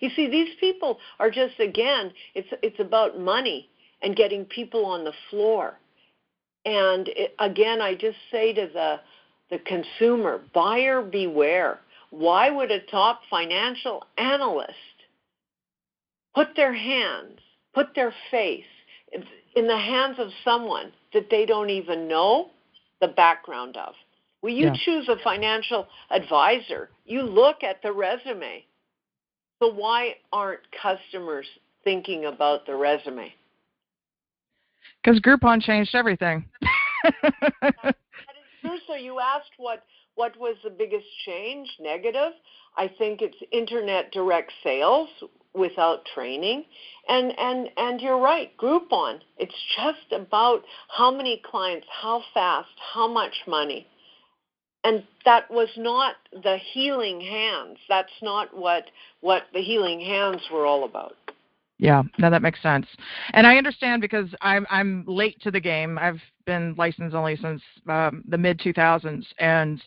You see, these people are just again, it's it's about money and getting people on the floor. And it, again, I just say to the the consumer, buyer beware. Why would a top financial analyst put their hands, put their face in the hands of someone that they don't even know the background of? When you yeah. choose a financial advisor, you look at the resume. So why aren't customers thinking about the resume? Because Groupon changed everything. (laughs) that is true. So you asked what what was the biggest change? Negative. I think it's internet direct sales without training. And and and you're right, Groupon. It's just about how many clients, how fast, how much money. And that was not the healing hands. That's not what what the healing hands were all about. Yeah, no, that makes sense. And I understand because I'm I'm late to the game. I've been licensed only since um, the mid 2000s, and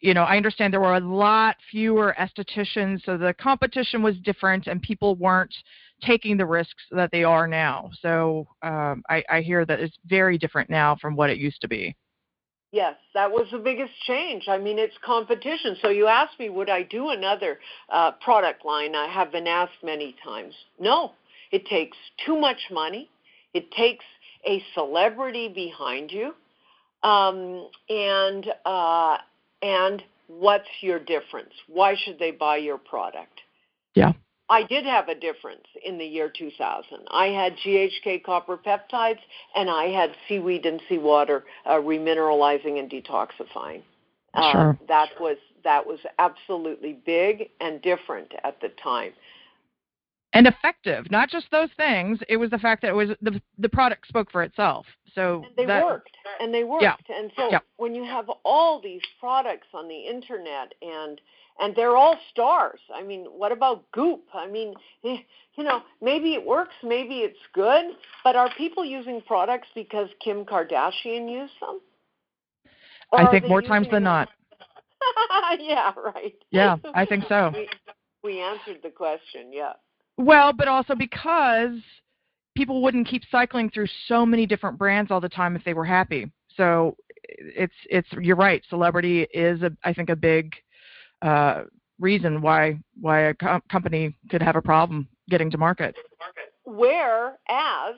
you know, I understand there were a lot fewer estheticians, so the competition was different, and people weren't taking the risks that they are now. So um, I, I hear that it's very different now from what it used to be. Yes, that was the biggest change. I mean, it's competition. So you asked me, would I do another uh, product line? I have been asked many times. No, it takes too much money. It takes a celebrity behind you, um, and uh, and what's your difference? Why should they buy your product? Yeah. I did have a difference in the year 2000. I had GHK copper peptides and I had seaweed and seawater uh, remineralizing and detoxifying. Uh, sure. That was that was absolutely big and different at the time. And effective, not just those things. It was the fact that it was the the product spoke for itself. So and they that, worked, and they worked. Yeah. And so yeah. when you have all these products on the internet and and they're all stars. I mean, what about Goop? I mean, (laughs) you know, maybe it works, maybe it's good, but are people using products because Kim Kardashian used them? Or I think more times than not. (laughs) yeah, right. Yeah, I think so. (laughs) We, we answered the question, yeah. Well, but also because people wouldn't keep cycling through so many different brands all the time if they were happy. So it's it's you're right. Celebrity is a I think a big uh, reason why why a co- company could have a problem getting to market. Whereas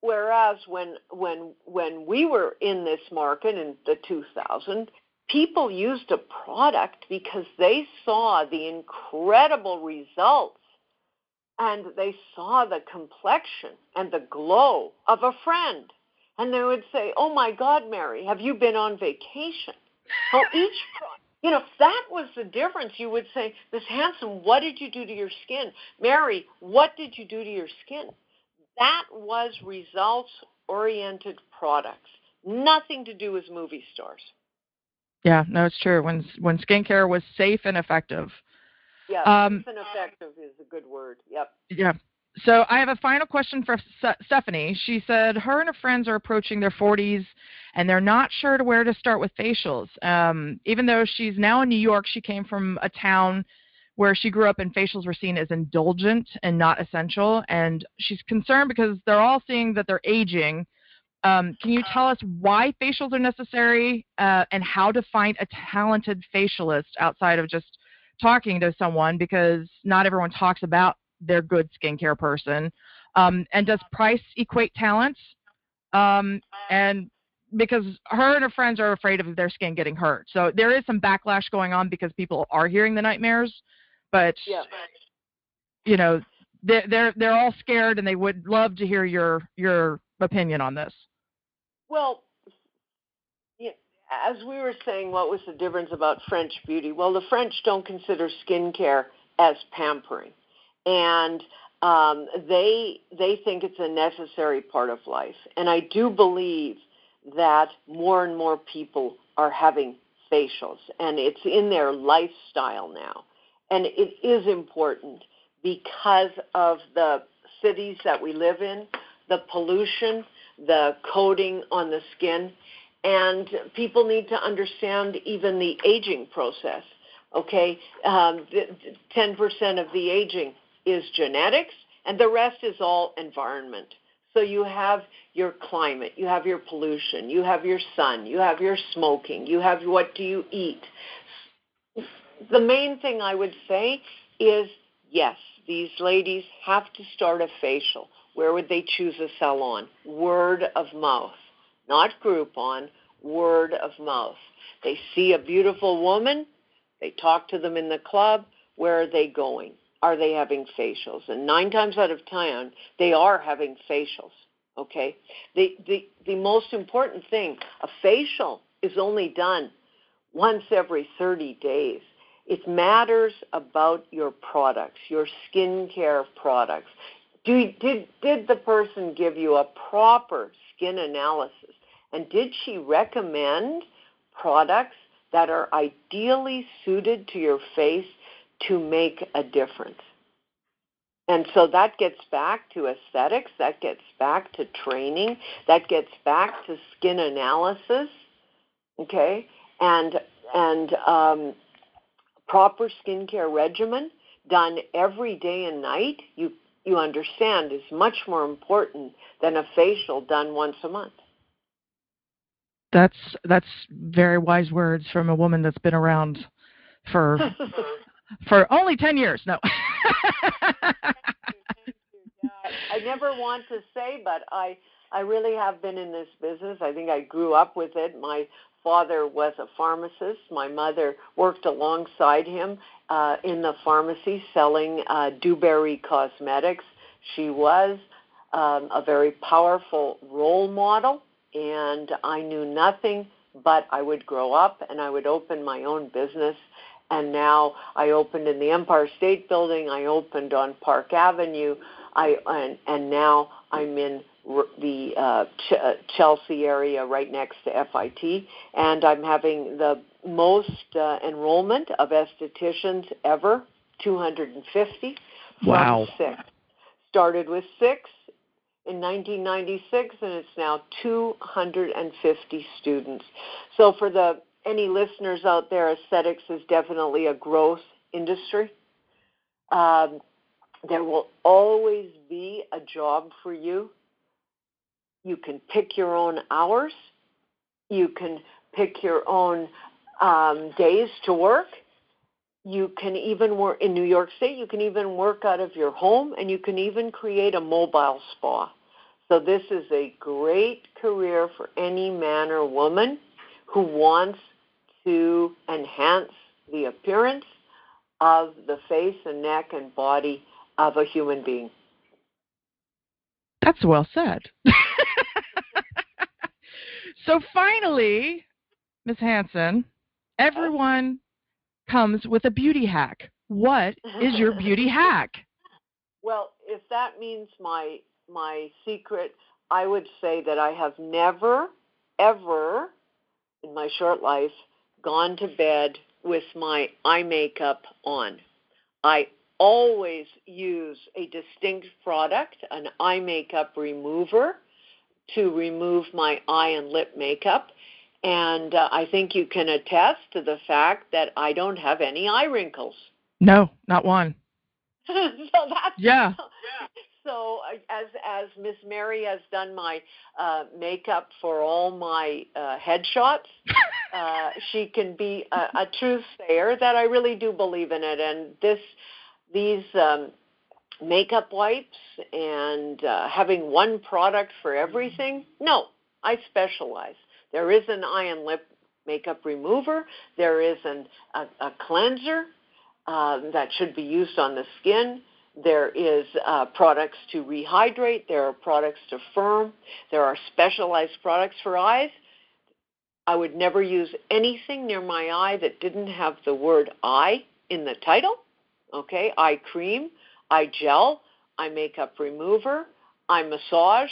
whereas when when when we were in this market in the 2000 people used a product because they saw the incredible results and they saw the complexion and the glow of a friend. And they would say, Oh my God, Mary, have you been on vacation? So each, you know, that was the difference. You would say, Miss Hanson, what did you do to your skin? Mary, what did you do to your skin? That was results oriented products. Nothing to do with movie stars. Yeah, no, it's true. When when skincare was safe and effective, yeah, um, effective is a good word. Yep. Yeah. So I have a final question for Stephanie. She said her and her friends are approaching their 40s and they're not sure to where to start with facials. Um, even though she's now in New York, she came from a town where she grew up and facials were seen as indulgent and not essential. And she's concerned because they're all seeing that they're aging. Um, can you tell us why facials are necessary uh, and how to find a talented facialist outside of just talking to someone because not everyone talks about their good skincare person. Um, and does price equate talent? Um, and because her and her friends are afraid of their skin getting hurt. So there is some backlash going on because people are hearing the nightmares, but yeah. you know they're they're they're all scared and they would love to hear your your opinion on this. Well, as we were saying, what was the difference about French beauty? Well, the French don't consider skincare as pampering, and um, they they think it's a necessary part of life. And I do believe that more and more people are having facials, and it's in their lifestyle now. And it is important because of the cities that we live in, the pollution, the coating on the skin and people need to understand even the aging process. Okay, um, 10% of the aging is genetics, and the rest is all environment. So you have your climate, you have your pollution, you have your sun, you have your smoking, you have what do you eat. The main thing I would say is yes, these ladies have to start a facial. Where would they choose a salon? Word of mouth not Groupon, word of mouth. They see a beautiful woman, they talk to them in the club. Where are they going? Are they having facials? And nine times out of ten, they are having facials. Okay. The the the most important thing, a facial is only done once every 30 days. It matters about your products, your skincare products. Do, did, did the person give you a proper skin analysis? And did she recommend products that are ideally suited to your face to make a difference? And so that gets back to aesthetics, that gets back to training, that gets back to skin analysis, okay, and and um, proper skincare regimen done every day and night. You you understand is much more important than a facial done once a month. That's that's very wise words from a woman that's been around for (laughs) for only 10 years. No. I never want to say but I I really have been in this business. I think I grew up with it. My father was a pharmacist. My mother worked alongside him uh, in the pharmacy selling uh, Du Barry Cosmetics. She was um, a very powerful role model, and I knew nothing but I would grow up and I would open my own business. And now I opened in the Empire State Building. I opened on Park Avenue. I and, and now I'm in the uh, Ch- uh, Chelsea area right next to FIT, and I'm having the most uh, enrollment of estheticians ever, 250 wow. six. Started with six in 1996, and it's now 250 students. So for the any listeners out there, aesthetics is definitely a growth industry. Um, there will always be a job for you you can pick your own hours. You can pick your own um, days to work. You can even work in New York State. You can even work out of your home, and you can even create a mobile spa. So this is a great career for any man or woman who wants to enhance the appearance of the face and neck and body of a human being. That's well said. (laughs) so finally, Ms. Hanson, everyone comes with a beauty hack. What is your beauty (laughs) hack? Well, if that means my my secret, I would say that I have never ever in my short life gone to bed with my eye makeup on. I always use a distinct product, an eye makeup remover, to remove my eye and lip makeup. And uh, I think you can attest to the fact that I don't have any eye wrinkles. No, not one. (laughs) so that's yeah. (laughs) So as as Miss Mary has done my uh, makeup for all my uh, headshots, (laughs) uh, she can be a, a truth sayer that I really do believe in it. And this these um, makeup wipes and uh, having one product for everything. No, I specialize. There is an eye and lip makeup remover. There is an, a, a cleanser uh, that should be used on the skin. There is uh, products to rehydrate. There are products to firm. There are specialized products for eyes. I would never use anything near my eye that didn't have the word eye in the title okay, eye cream, eye gel, eye makeup remover, eye massage,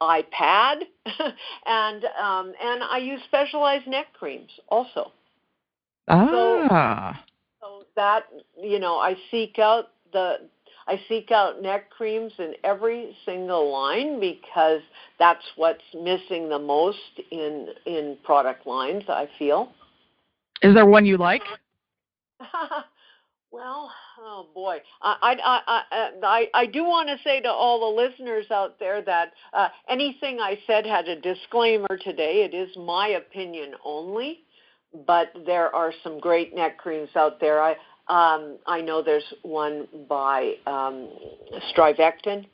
eye pad, (laughs) and um, and I use specialized neck creams also. Ah. So, so that you know, I seek out the I seek out neck creams in every single line because that's what's missing the most in in product lines. I feel. Is there one you like? (laughs) Well, oh boy, I I I I, I do want to say to all the listeners out there that uh, anything I said had a disclaimer today. It is my opinion only, but there are some great neck creams out there. I um, I know there's one by um, StriVectin.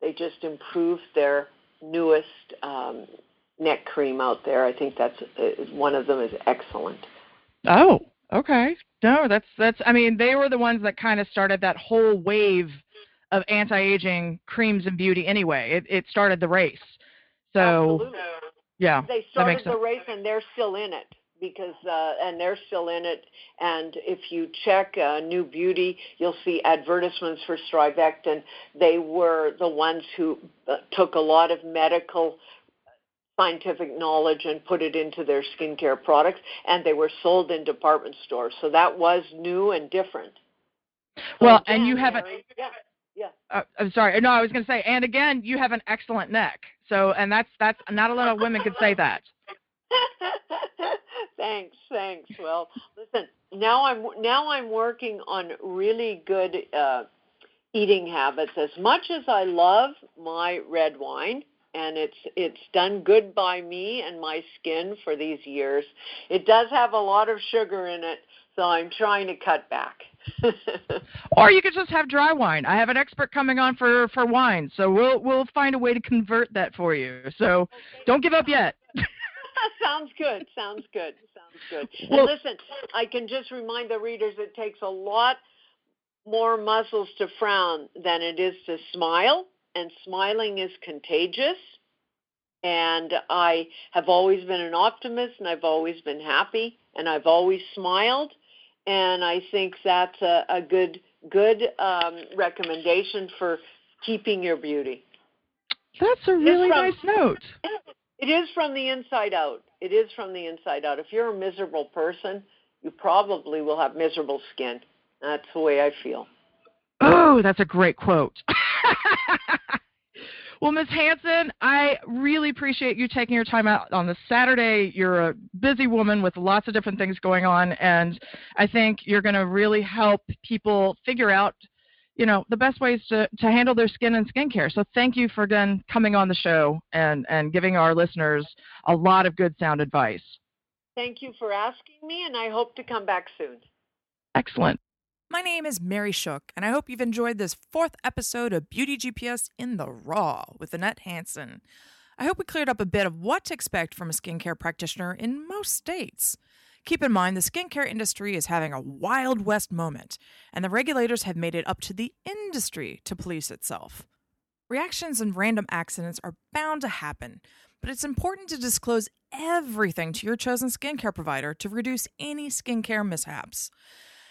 They just improved their newest um, neck cream out there. I think that's uh, one of them is excellent. Oh, Okay. No, that's that's I mean, they were the ones that kind of started that whole wave of anti-aging creams and beauty anyway. It it started the race. So Absolutely. yeah. They started the race and they're still in it because uh and they're still in it and if you check uh, NewBeauty you'll see advertisements for StriVectin they were the ones who uh, took a lot of medical scientific knowledge and put it into their skincare products, and they were sold in department stores. So that was new and different. So well, again, and you have a. Yeah. Yeah. Uh, I'm sorry. No, I was going to say, and again, you have an excellent neck. So, and that's that's not a lot of women could say that. (laughs) thanks, thanks. Well, listen, now I'm now I'm working on really good uh, eating habits. As much as I love my red wine, and it's it's done good by me and my skin for these years. It does have a lot of sugar in it, so I'm trying to cut back. (laughs) or you could just have dry wine. I have an expert coming on for for wine, so we'll we'll find a way to convert that for you. So don't give up yet. (laughs) (laughs) Sounds good. Sounds good. Sounds good. Well, and listen, I can just remind the readers it takes a lot more muscles to frown than it is to smile, and smiling is contagious. And I have always been an optimist, and I've always been happy, and I've always smiled. And I think that's a, a good good um, recommendation for keeping your beauty. That's a really from, nice note. (laughs) It is from the inside out. It is from the inside out. If you're a miserable person, you probably will have miserable skin. That's the way I feel. Oh, that's a great quote. (laughs) well, Ms. Hanson, I really appreciate you taking your time out on this Saturday. You're a busy woman with lots of different things going on, and I think you're going to really help people figure out – you know the best ways to, to handle their skin and skincare. So thank you for again coming on the show and and giving our listeners a lot of good sound advice. Thank you for asking me, and I hope to come back soon. Excellent. My name is Mary Shook, and I hope you've enjoyed this fourth episode of Beauty GPS in the Raw with Annette Hanson. I hope we cleared up a bit of what to expect from a skincare practitioner in most states. Keep in mind, the skincare industry is having a Wild West moment, and the regulators have made it up to the industry to police itself. Reactions and random accidents are bound to happen, but it's important to disclose everything to your chosen skincare provider to reduce any skincare mishaps.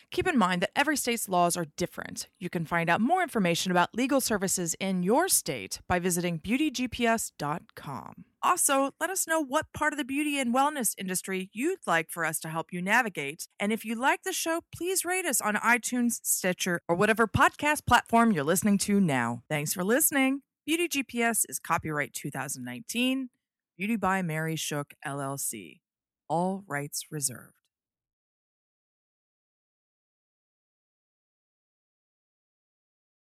Keep in mind that every state's laws are different. You can find out more information about legal services in your state by visiting beautygps.com. Also, let us know what part of the beauty and wellness industry you'd like for us to help you navigate. And if you like the show, please rate us on iTunes, Stitcher, or whatever podcast platform you're listening to now. Thanks for listening. Beauty GPS is copyright 2019, Beauty by Mary Shook, LLC. All rights reserved.